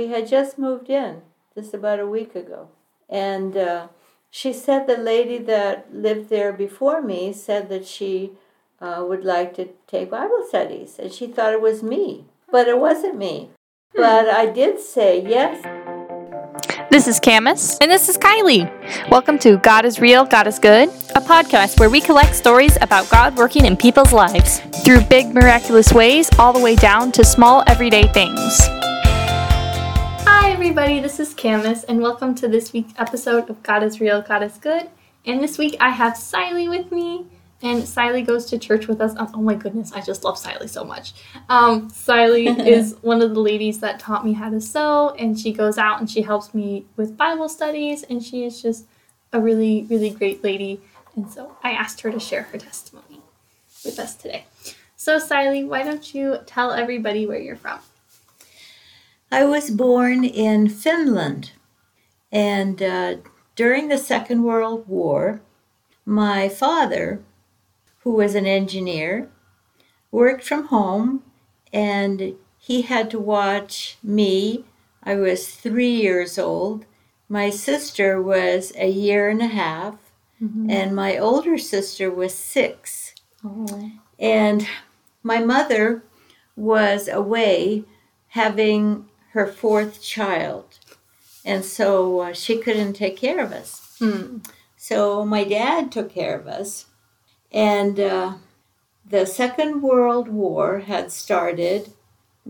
we had just moved in just about a week ago. And uh, she said the lady that lived there before me said that she uh, would like to take Bible studies, and she thought it was me, but it wasn't me. But I did say yes. This is Camus. And this is Kylie. Welcome to God is Real, God is Good, a podcast where we collect stories about God working in people's lives through big, miraculous ways, all the way down to small, everyday things. Hi, everybody. This is Camus, and welcome to this week's episode of God is Real, God is Good. And this week I have Siley with me. And Siley goes to church with us. Oh, my goodness, I just love Siley so much. Um, Siley is one of the ladies that taught me how to sew, and she goes out and she helps me with Bible studies, and she is just a really, really great lady. And so I asked her to share her testimony with us today. So, Siley, why don't you tell everybody where you're from? I was born in Finland, and uh, during the Second World War, my father who was an engineer, worked from home, and he had to watch me. I was three years old. My sister was a year and a half, mm-hmm. and my older sister was six. Oh. And my mother was away having her fourth child, and so uh, she couldn't take care of us. Mm. So my dad took care of us. And uh, the Second World War had started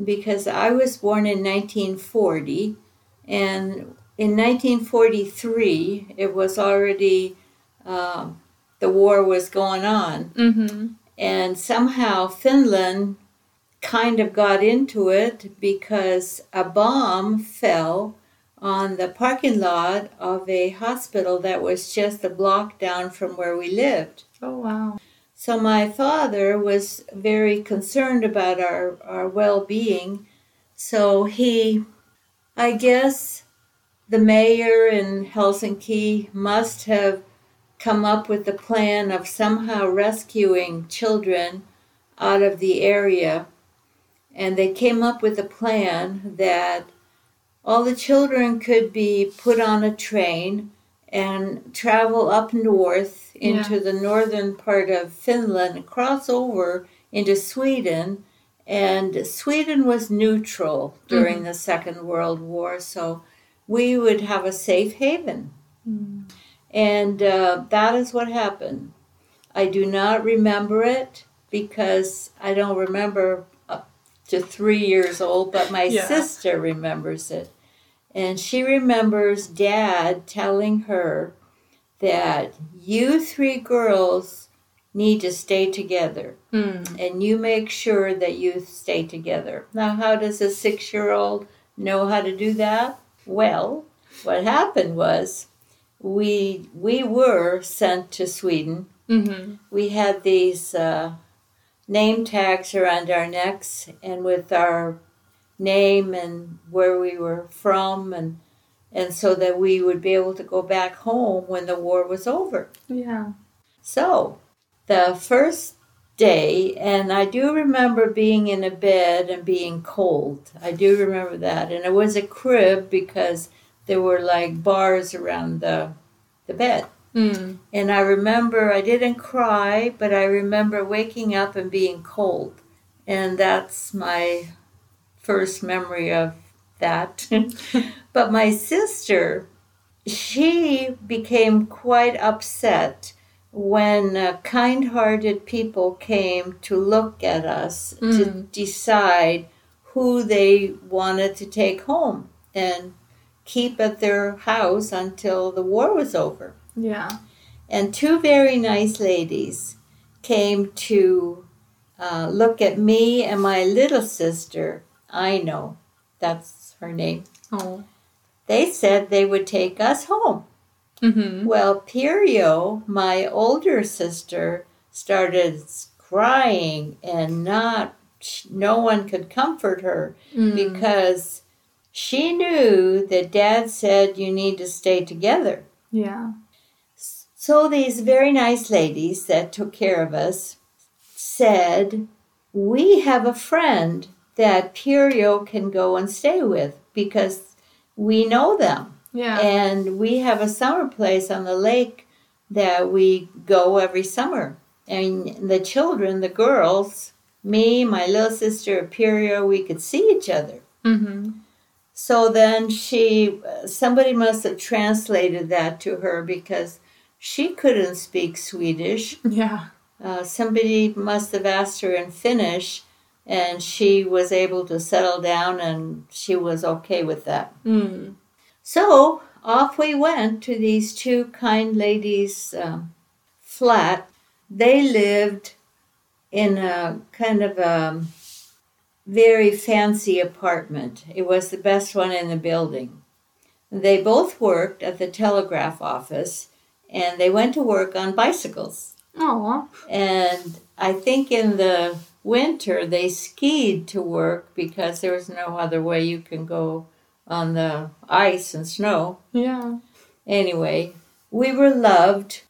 because I was born in 1940, and in 1943 it was already uh, the war was going on, mm-hmm. and somehow Finland kind of got into it because a bomb fell on the parking lot of a hospital that was just a block down from where we lived. Oh, wow. So my father was very concerned about our, our well being. So he, I guess, the mayor in Helsinki must have come up with the plan of somehow rescuing children out of the area. And they came up with a plan that all the children could be put on a train and travel up north into yeah. the northern part of Finland and cross over into Sweden. And Sweden was neutral during mm-hmm. the Second World War, so we would have a safe haven. Mm. And uh, that is what happened. I do not remember it because I don't remember to three years old, but my yeah. sister remembers it. And she remembers dad telling her that you three girls need to stay together mm. and you make sure that you stay together. Now, how does a six year old know how to do that? Well, what happened was we, we were sent to Sweden. Mm-hmm. We had these uh, name tags around our necks, and with our name and where we were from and and so that we would be able to go back home when the war was over. Yeah. So, the first day and I do remember being in a bed and being cold. I do remember that and it was a crib because there were like bars around the the bed. Mm. And I remember I didn't cry, but I remember waking up and being cold. And that's my first memory of that. but my sister, she became quite upset when uh, kind hearted people came to look at us mm. to decide who they wanted to take home and keep at their house until the war was over. Yeah. And two very nice ladies came to uh, look at me and my little sister Aino. That's her name. Oh. They said they would take us home. Mm-hmm. Well, Pirjo, my older sister, started crying and not, no one could comfort her mm. because she knew that dad said you need to stay together. Yeah. So these very nice ladies that took care of us said, We have a friend that Pirjo can go and stay with. because we know them. Yeah. And we have a summer place on the lake that we go every summer. And the children, the girls, me, my little sister, Apiria, we could see each other. mm-hmm. So then she, somebody must have translated that to her because she couldn't speak Swedish. Yeah. Uh, somebody must have asked her in Finnish, and she was able to settle down and she was okay with that. Mm. So off we went to these two kind ladies' um, flat. They lived in a kind of a very fancy apartment. It was the best one in the building. They both worked at the telegraph office and they went to work on bicycles. Aw. And I think in the winter they skied to work because there was no other way you can go on the ice and snow. Yeah. Anyway, we were loved,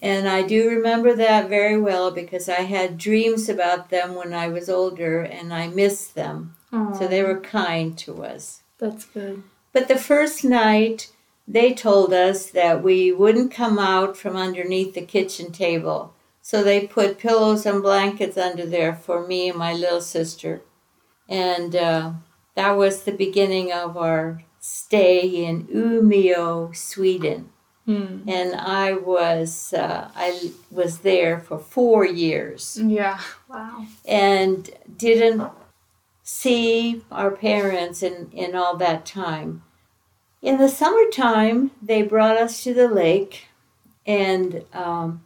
and I do remember that very well because I had dreams about them when I was older and I missed them. Aw. So they were kind to us. That's good. But the first night, they told us that we wouldn't come out from underneath the kitchen table. So they put pillows and blankets under there for me and my little sister. And uh, that was the beginning of our stay in Umeå, Sweden. Mm. And I was uh, I was there for four years Yeah. Wow. and didn't see our parents in, in all that time. In the summertime, they brought us to the lake and um,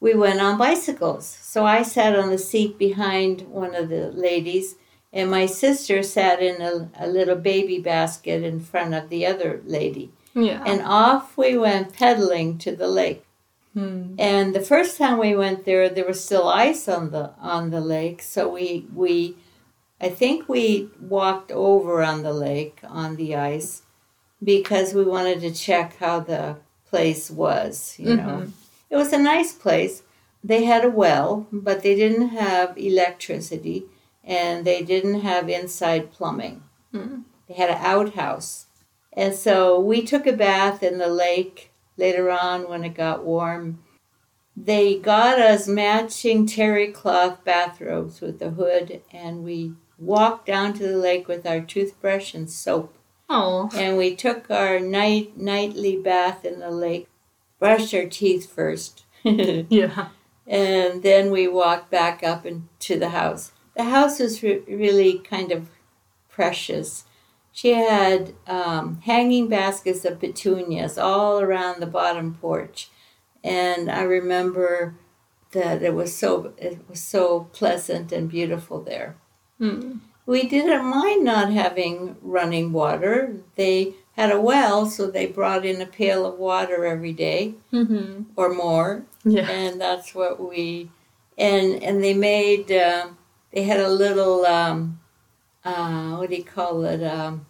we went on bicycles. So I sat on the seat behind one of the ladies, and my sister sat in a, a little baby basket in front of the other lady. Yeah. And off we went pedaling to the lake. Mm. And the first time we went there, there was still ice on the on the lake. So we we, I think we walked over on the lake on the ice, because we wanted to check how the place was. You know, Mhm. it was a nice place. They had a well, but they didn't have electricity, and they didn't have inside plumbing. Mm. They had an outhouse, and so we took a bath in the lake later on when it got warm. They got us matching terry cloth bathrobes with the hood, and we walked down to the lake with our toothbrush and soap. Oh. And we took our night nightly bath in the lake, brushed our teeth first, yeah. and then we walked back up into the house. The house was re- really kind of precious. She had um, hanging baskets of petunias all around the bottom porch, and I remember that it was so it was so pleasant and beautiful there. Mm. We didn't mind not having running water. They had a well, so they brought in a pail of water every day Mm-hmm. or more, Yeah. and that's what we and and they made uh, they had a little um, uh, what do you call it um,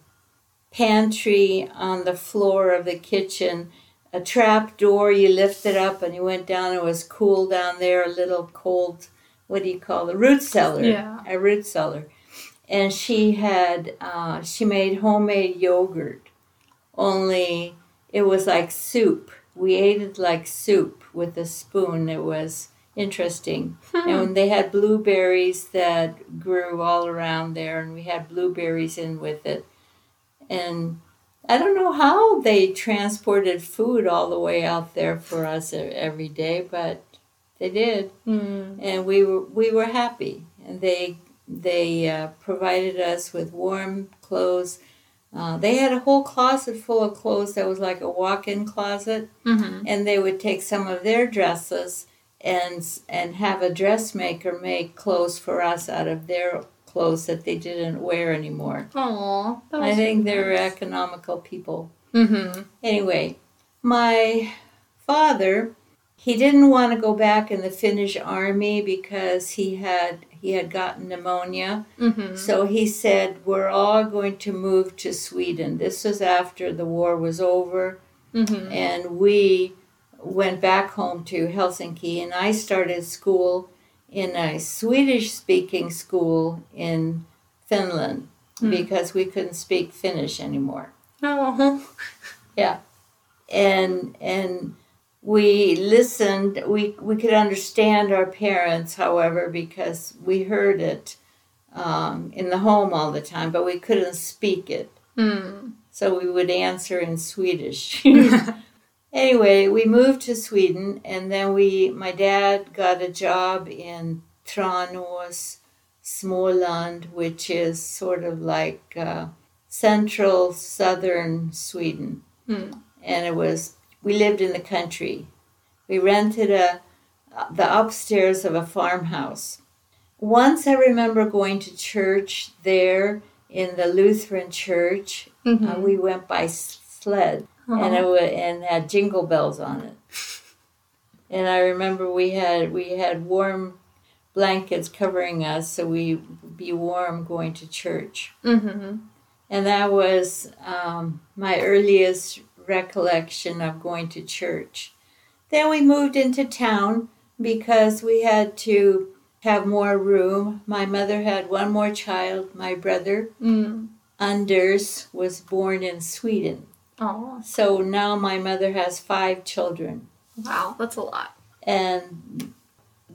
pantry on the floor of the kitchen a trap door you lift it up and you went down it was cool down there a little cold what do you call it root cellar Yeah. a root cellar and she had uh, she made homemade yogurt. Only it was like soup. We ate it like soup with a spoon. It was interesting. And they had blueberries that grew all around there and we had blueberries in with it. And i don't know how they transported food all the way out there for us every day but they did. Mm. and we were we were happy. And they they uh, provided us with warm clothes uh, they had a whole closet full of clothes that was like a walk-in closet Mm-hmm. and they would take some of their dresses and and have a dressmaker make clothes for us out of their clothes that they didn't wear anymore. Aw. that I think they're economical people. Mm-hmm. Anyway, my father, he didn't want to go back in the Finnish army because he had he had gotten pneumonia. Mm-hmm. So he said, "We're all going to move to Sweden." This was after the war was over Mm-hmm. and we went back home to Helsinki and I started school in a Swedish speaking school in Finland because we couldn't speak Finnish anymore. Oh. Yeah. And and we listened we we could understand our parents, however, because we heard it um, in the home all the time, but we couldn't speak it. Mm. So we would answer in Swedish. anyway, we moved to Sweden and then we my dad got a job in Tranås, Småland, which is sort of like uh, central southern Sweden. Mm. And it was we lived in the country. We rented a the upstairs of a farmhouse. Once I remember going to church there in the Lutheran church. Mhm. Uh, we went by sled and it wa and had jingle bells on it. And I remember we had we had warm blankets covering us so we be warm going to church. Mhm. And that was um, my earliest recollection of going to church. Then we moved into town because we had to have more room. My mother had one more child. My brother, Mm. Anders, was born in Sweden. Oh. So now my mother has five children. Wow, that's a lot. And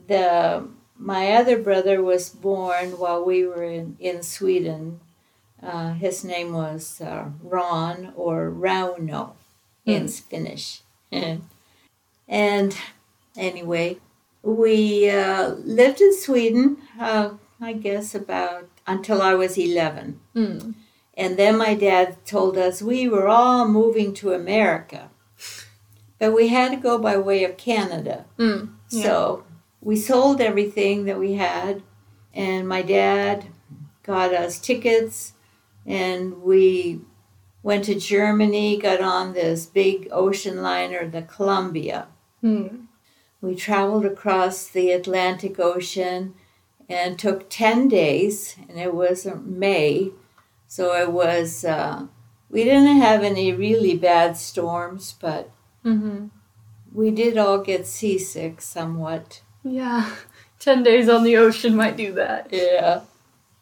the my other brother was born while we were in, in Sweden. Uh, his name was uh, Ron or Rauno in Finnish. and anyway, we uh, lived in Sweden, uh, I guess, about until I was 11. Mm. And then my dad told us we were all moving to America. But we had to go by way of Canada. Mm. Yeah. So we sold everything that we had, and my dad got us tickets, and we went to Germany, got on this big ocean liner, the Columbia. Mm. We traveled across the Atlantic Ocean and took 10 days, and it was May. So it was, uh, we didn't have any really bad storms, but Mhm. we did all get seasick somewhat. Yeah. 10 days on the ocean might do that. Yeah.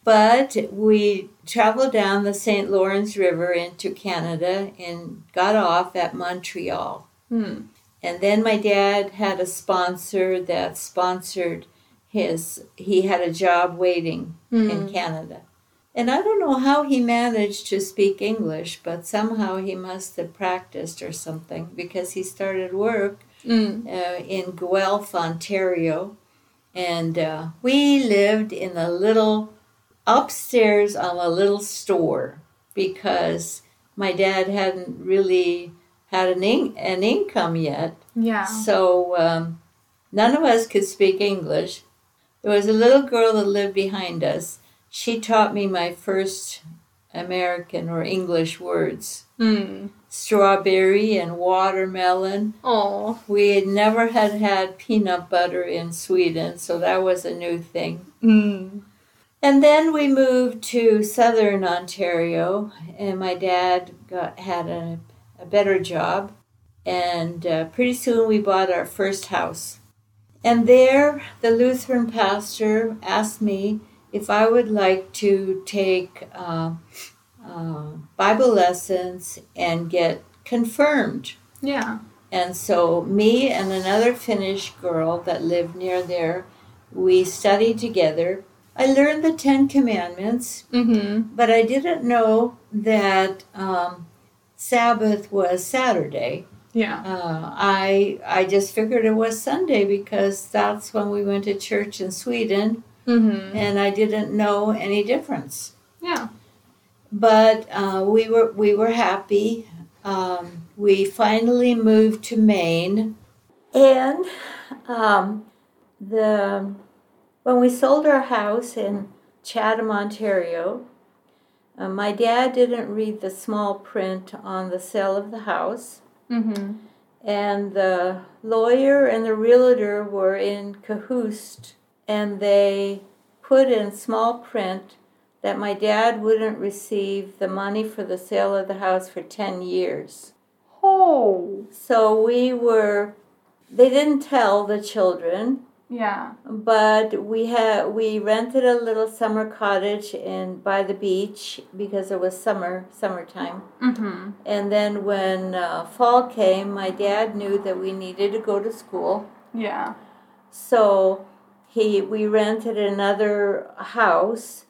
But we traveled down the St. Lawrence River into Canada and got off at Montreal. Mm. And then my dad had a sponsor that sponsored his, he had a job waiting in Mm. Canada. And I don't know how he managed to speak English, but somehow he must have practiced or something because he started work Mm. uh, in Guelph, Ontario. And uh, we lived in a little upstairs on a little store because my dad hadn't really had an, in- an income yet. Yeah. So um, none of us could speak English. There was a little girl that lived behind us. She taught me my first American or English words Mm. strawberry and watermelon. Oh. We had never had had peanut butter in Sweden, so that was a new thing. Mm. And then we moved to southern Ontario, and my dad got had a, a better job, and uh, pretty soon we bought our first house. And there, the Lutheran pastor asked me if I would like to take uh, uh, Bible lessons and get confirmed. Yeah. And so, me and another Finnish girl that lived near there, we studied together. I learned the Ten Commandments, Mm-hmm. but I didn't know that um, Sabbath was Saturday. Yeah. Uh, I I just figured it was Sunday because that's when we went to church in Sweden, Mm-hmm. and I didn't know any difference. Yeah. but uh, we were we were happy. Um, we finally moved to Maine, and um, the when we sold our house in Chatham, Ontario, uh, my dad didn't read the small print on the sale of the house, Mm-hmm. and the lawyer and the realtor were in cahoots, and they put in small print that my dad wouldn't receive the money for the sale of the house for 10 years. Oh. So we were, they didn't tell the children, Yeah. But we had we rented a little summer cottage in by the beach because it was summer summertime. Mm-hmm. And then when uh, fall came, my dad knew that we needed to go to school. Yeah. So he we rented another house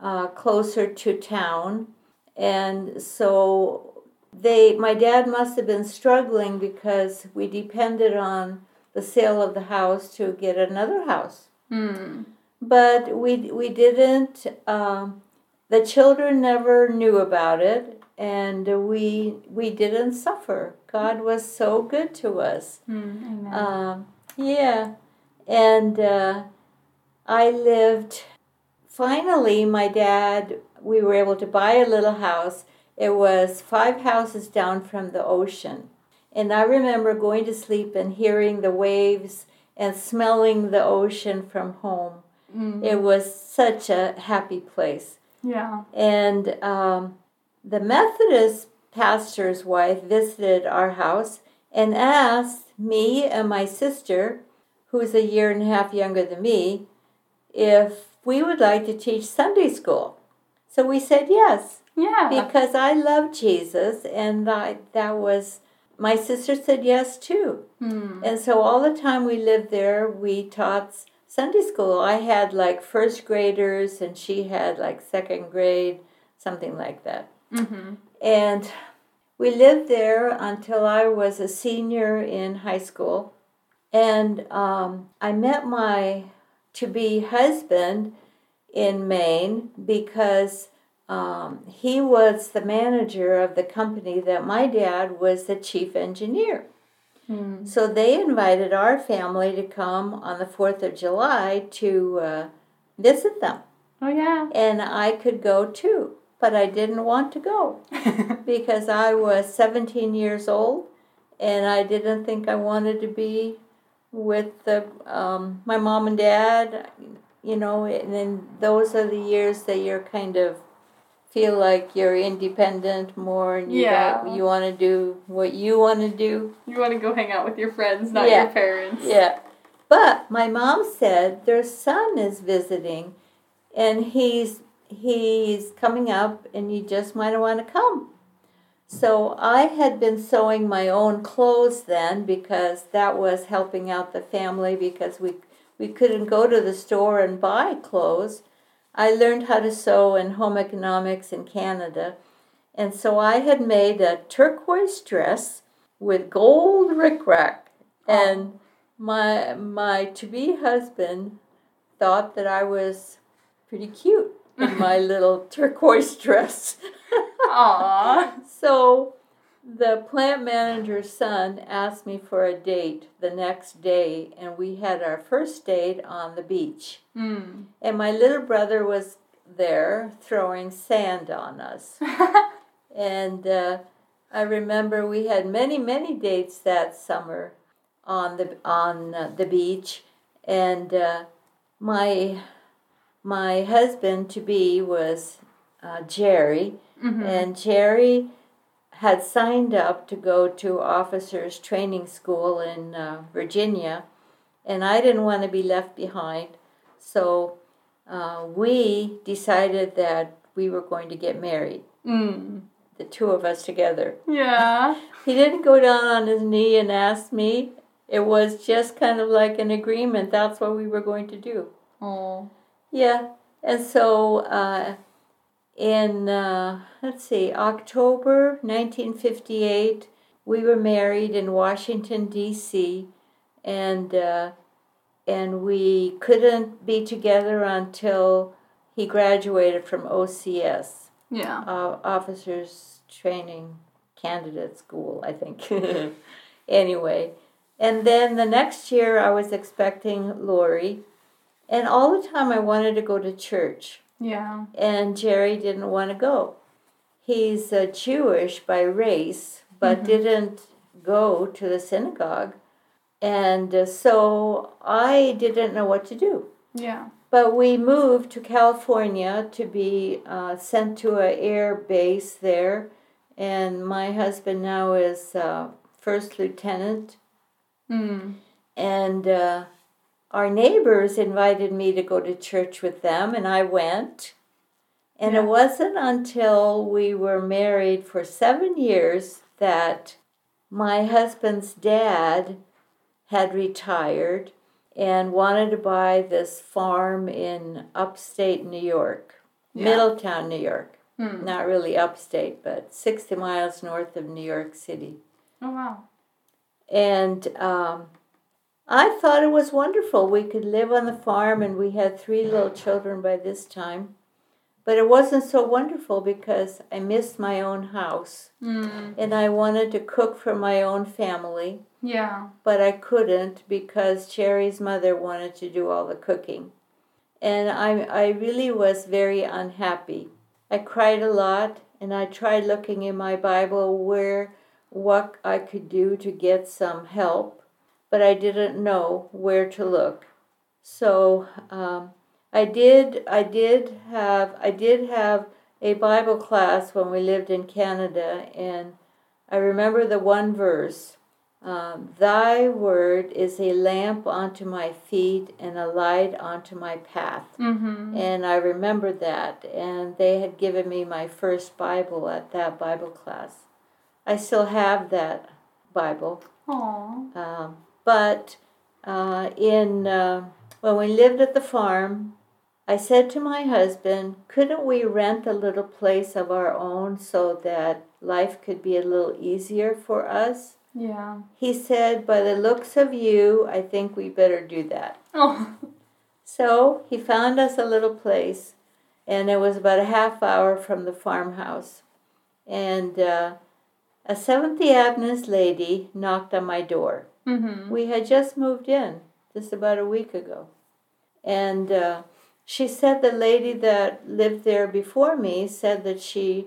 uh, closer to town, and so they my dad must have been struggling because we depended on the sale of the house to get another house. Mm. But we we didn't. Um, the children never knew about it, and we we didn't suffer. God was so good to us. Mm. Amen. Um, yeah, and uh, I lived. Finally, my dad. We were able to buy a little house. It was five houses down from the ocean, and I remember going to sleep and hearing the waves and smelling the ocean from home. Mm. It was such a happy place. yeah. And um, the Methodist pastor's wife visited our house and asked me and my sister, who's a year and a half younger than me, if we would like to teach Sunday school. So we said yes Yeah. because I love Jesus, and that, that was my sister said yes too. Mm. And so all the time we lived there, we taught Sunday school. I had like first graders, and she had like second grade, something like that. Mm-hmm. And we lived there until I was a senior in high school. And um, I met my to be husband in Maine because um, he was the manager of the company that my dad was the chief engineer. Mm. So they invited our family to come on the 4th of July to uh, visit them. Oh yeah. And I could go too, but I didn't want to go because I was 17 years old and I didn't think I wanted to be with the, um, my mom and dad, you know, and then those are the years that you're kind of feel like you're independent more and you, Yeah. got- you want to do what you want to do. you want to go hang out with your friends, not Yeah. your parents. Yeah. But my mom said their son is visiting and he's he's coming up and you just might want to come. So I had been sewing my own clothes then because that was helping out the family because we we couldn't go to the store and buy clothes. I learned how to sew in home economics in Canada. And so I had made a turquoise dress with gold rickrack oh. and my my to be husband thought that I was pretty cute in my little turquoise dress. Aw. so the plant manager's son asked me for a date the next day and we had our first date on the beach. Mm. And my little brother was there throwing sand on us. And uh, I remember we had many, many dates that summer on the on uh, the beach, and uh, my my husband to be was uh, Jerry, Mhm. and Jerry had signed up to go to officers training school in uh, Virginia, and I didn't want to be left behind, so uh, we decided that we were going to get married Mm. the two of us together. Yeah. He didn't go down on his knee and ask me. It was just kind of like an agreement. That's what we were going to do. Oh. Yeah. And so uh, in, uh, let's see, October 1958, we were married in Washington, D.C., and, uh, and we couldn't be together until he graduated from OCS Yeah. uh, officers training candidate school, I think. anyway, and then the next year I was expecting Lori, and all the time I wanted to go to church, Yeah. and Jerry didn't want to go. He's uh, Jewish by race, but Mhm. didn't go to the synagogue, and uh, so I didn't know what to do. Yeah. But we moved to California to be uh, sent to an air base there, and my husband now is uh, first lieutenant, Mm. and uh, our neighbors invited me to go to church with them, and I went. And Yeah. it wasn't until we were married for seven years that my husband's dad had retired and wanted to buy this farm in upstate New York, Yeah. Middletown, New York. Hmm. Not really upstate, but 60 miles north of New York City. Oh wow. And um, I thought it was wonderful. We could live on the farm, and we had three little children by this time. But it wasn't so wonderful because I missed my own house, Hmm. and I wanted to cook for my own family, Yeah. but I couldn't because Jerry's mother wanted to do all the cooking. And I, I really was very unhappy. I cried a lot, and I tried looking in my Bible where what I could do to get some help, but I didn't know where to look. So um, I did. I did have. I did have a Bible class when we lived in Canada, and I remember the one verse. Um, Thy word is a lamp unto my feet and a light unto my path. Mm-hmm. And I remember that. And they had given me my first Bible at that Bible class. I still have that Bible. Aw. Um, but uh, in uh, when we lived at the farm, I said to my husband, couldn't we rent a little place of our own so that life could be a little easier for us? Yeah. He said, by the looks of you, I think we better do that. Oh. So he found us a little place, and it was about a half hour from the farmhouse. And uh, a Seventh day Adventist lady knocked on my door. Mm-hmm. We had just moved in, just about a week ago. And uh, she said the lady that lived there before me said that she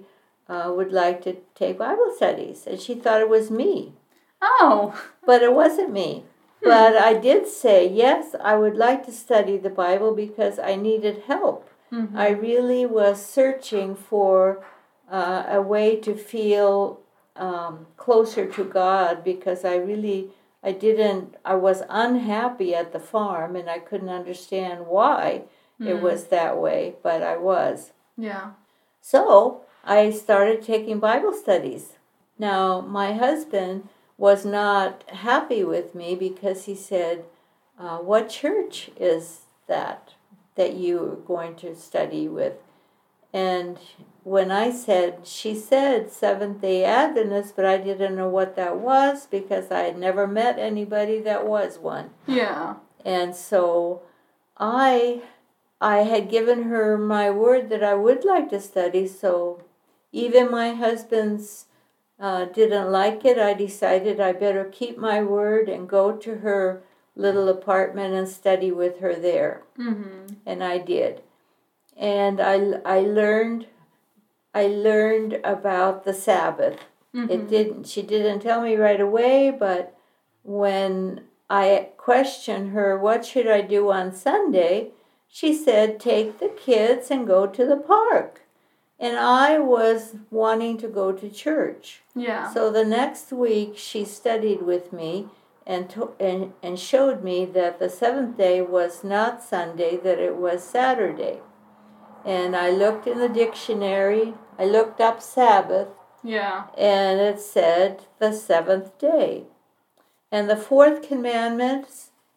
uh, would like to take Bible studies, and she thought it was me. Oh. But it wasn't me. But I did say, yes, I would like to study the Bible because I needed help. Mm-hmm. I really was searching for uh, a way to feel um, closer to God because I really, I didn't, I was unhappy at the farm and I couldn't understand why it was that way, but I was. Yeah. So I started taking Bible studies. Now, my husband was not happy with me because he said, uh, What church is that that you are going to study with? And when I said, she said Seventh day Adventist, but I didn't know what that was because I had never met anybody that was one. Yeah. And so I I had given her my word that I would like to study, so even my husband's uh, didn't like it. I decided I better keep my word and go to her little apartment and study with her there. Mm-hmm. And I did. And I, I learned I learned about the Sabbath. Mm-hmm. It didn't she didn't tell me right away, but when I questioned her what should I do on Sunday, she said take the kids and go to the park. And I was wanting to go to church. Yeah. So the next week she studied with me and, to, and and showed me that the seventh day was not Sunday, that it was Saturday. And I looked in the dictionary, I looked up Sabbath, yeah. and it said the seventh day. And the fourth commandment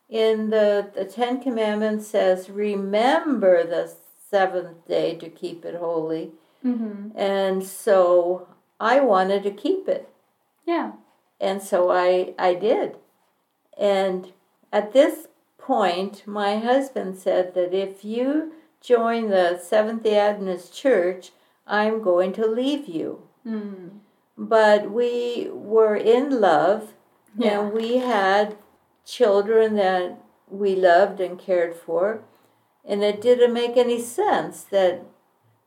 in the, the Ten Commandments says, Remember the seventh day to keep it holy. Mm-hmm. And so I wanted to keep it. Yeah. And so I, I did. And at this point, my husband said that if you join the Seventh day Adventist Church, I'm going to leave you. Mm. But we were in love, Yeah. and we had children that we loved and cared for, and it didn't make any sense that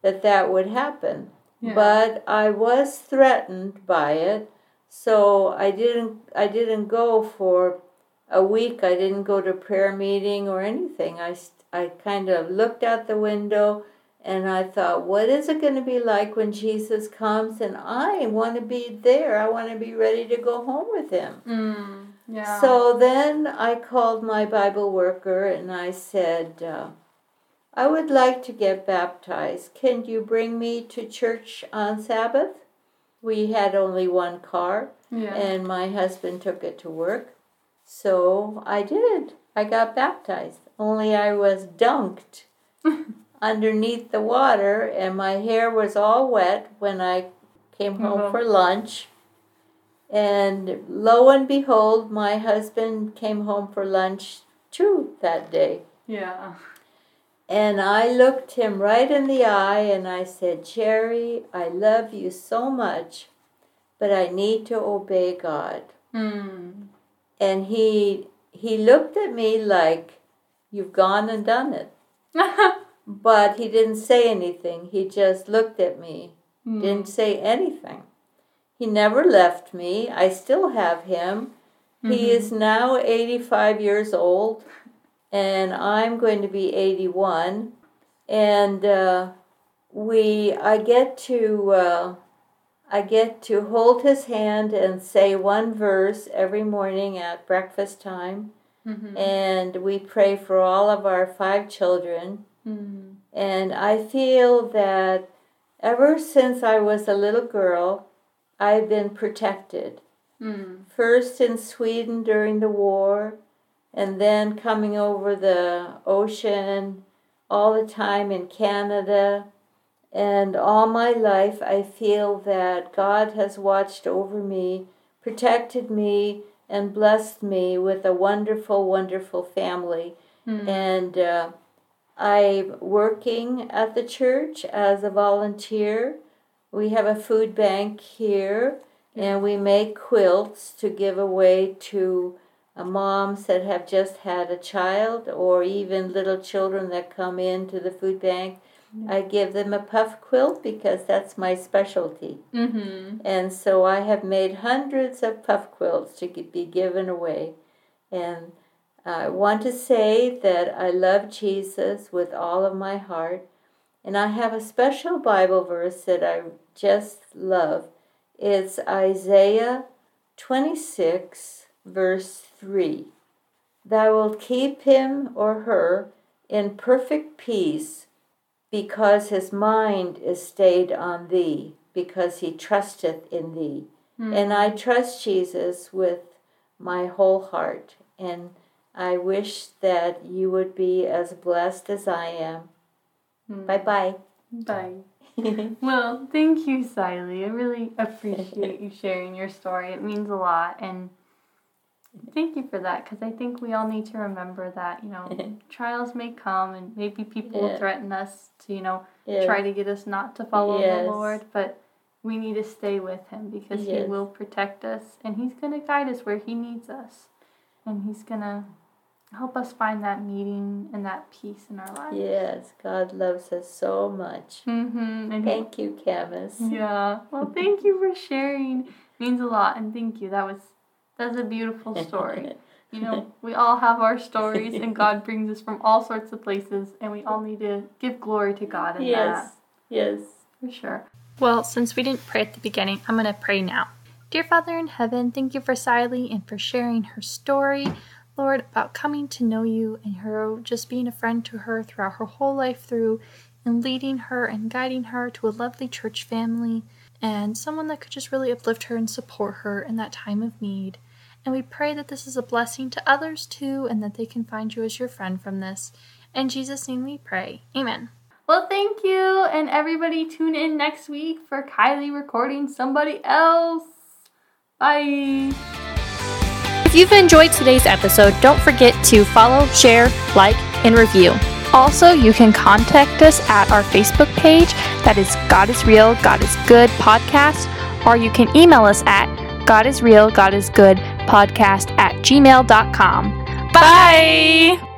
that, that would happen. Yeah. But I was threatened by it, so I didn't I didn't go for a week. I didn't go to prayer meeting or anything. I, I kind of looked out the window And I thought, what is it going to be like when Jesus comes? And I want to be there. I want to be ready to go home with him. Mm, yeah. So then I called my Bible worker and I said, uh, I would like to get baptized. Can you bring me to church on Sabbath? We had only one car, yeah. and my husband took it to work. So I did. I got baptized. Only I was dunked underneath the water, and my hair was all wet when I came home Mhm. for lunch. And lo and behold, my husband came home for lunch too that day. yeah. And I looked him right in the eye and I said, Jerry, I love you so much, but I need to obey God. Mm. And he he looked at me like, You've gone and done it. But he didn't say anything. He just looked at me, Mm. didn't say anything. He never left me. I still have him. He Mhm. is now 85 years old, and I'm going to be 81. And uh, we, I get to, uh, I get to hold his hand and say one verse every morning at breakfast time, Mhm. and we pray for all of our five children. Mm. And I feel that ever since I was a little girl, I've been protected Mm. first in Sweden during the war, and then coming over the ocean all the time in Canada. And all my life, I feel that God has watched over me, protected me, and blessed me with a wonderful, wonderful family. Mm. And uh, I'm working at the church as a volunteer. We have a food bank here, and we make quilts to give away to uh, moms that have just had a child or even little children that come into the food bank. I give them a puff quilt because that's my specialty. Mhm. And so I have made hundreds of puff quilts to be given away. And I want to say that I love Jesus with all of my heart. And I have a special Bible verse that I just love. It's Isaiah 26, verse 3. Thou wilt keep him or her in perfect peace because his mind is stayed on thee, because he trusteth in thee. Mm. And I trust Jesus with my whole heart. And I wish that you would be as blessed as I am. Mm. Bye bye. Bye. Well, thank you, Siley. I really appreciate you sharing your story. It means a lot, and thank you for that because I think we all need to remember that you know trials may come, and maybe people will Yeah. threaten us to you know Yes. try to get us not to follow Yes. the Lord, but we need to stay with Him because He will protect us, and He's going to guide us where He needs us, and He's going to help us find that meaning and that peace in our lives. Yes, God loves us so much. Mm-hmm. And He Thank you, Camus. yeah. Well, thank you for sharing. means a lot, and thank you. That was that's a beautiful story. You know, we all have our stories, and God brings us from all sorts of places, and we all need to give glory to God in yes, yes. that for sure. Well, since we didn't pray at the beginning, I'm gonna pray now. Dear Father in heaven, thank you for Siley and for sharing her story, Lord, about coming to know you and her just being a friend to her throughout her whole life through and leading her and guiding her to a lovely church family and someone that could just really uplift her and support her in that time of need. And we pray that this is a blessing to others too and that they can find you as your friend from this. In Jesus' name we pray. Amen. Well, thank you. And everybody tune in next week for Kylie recording somebody else. Bye. If you've enjoyed today's episode, don't forget to follow, share, like, and review. Also, you can contact us at our Facebook page that is God is Real, God is Good podcast, or you can email us at God is Real, God is Good podcast at gmail.com. Bye!